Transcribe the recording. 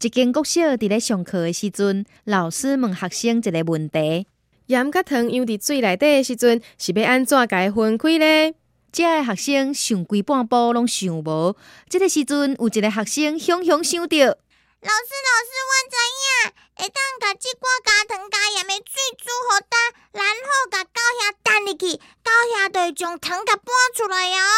一间国小伫咧上课的时阵，老师问学生一个问题：盐甲糖用伫水内底的时阵，是要安怎甲伊分开呢？遮个学生想规半步拢想无。这个时阵，有一个学生雄雄想到：老师，入去，狗遐就将糖甲搬出来呀。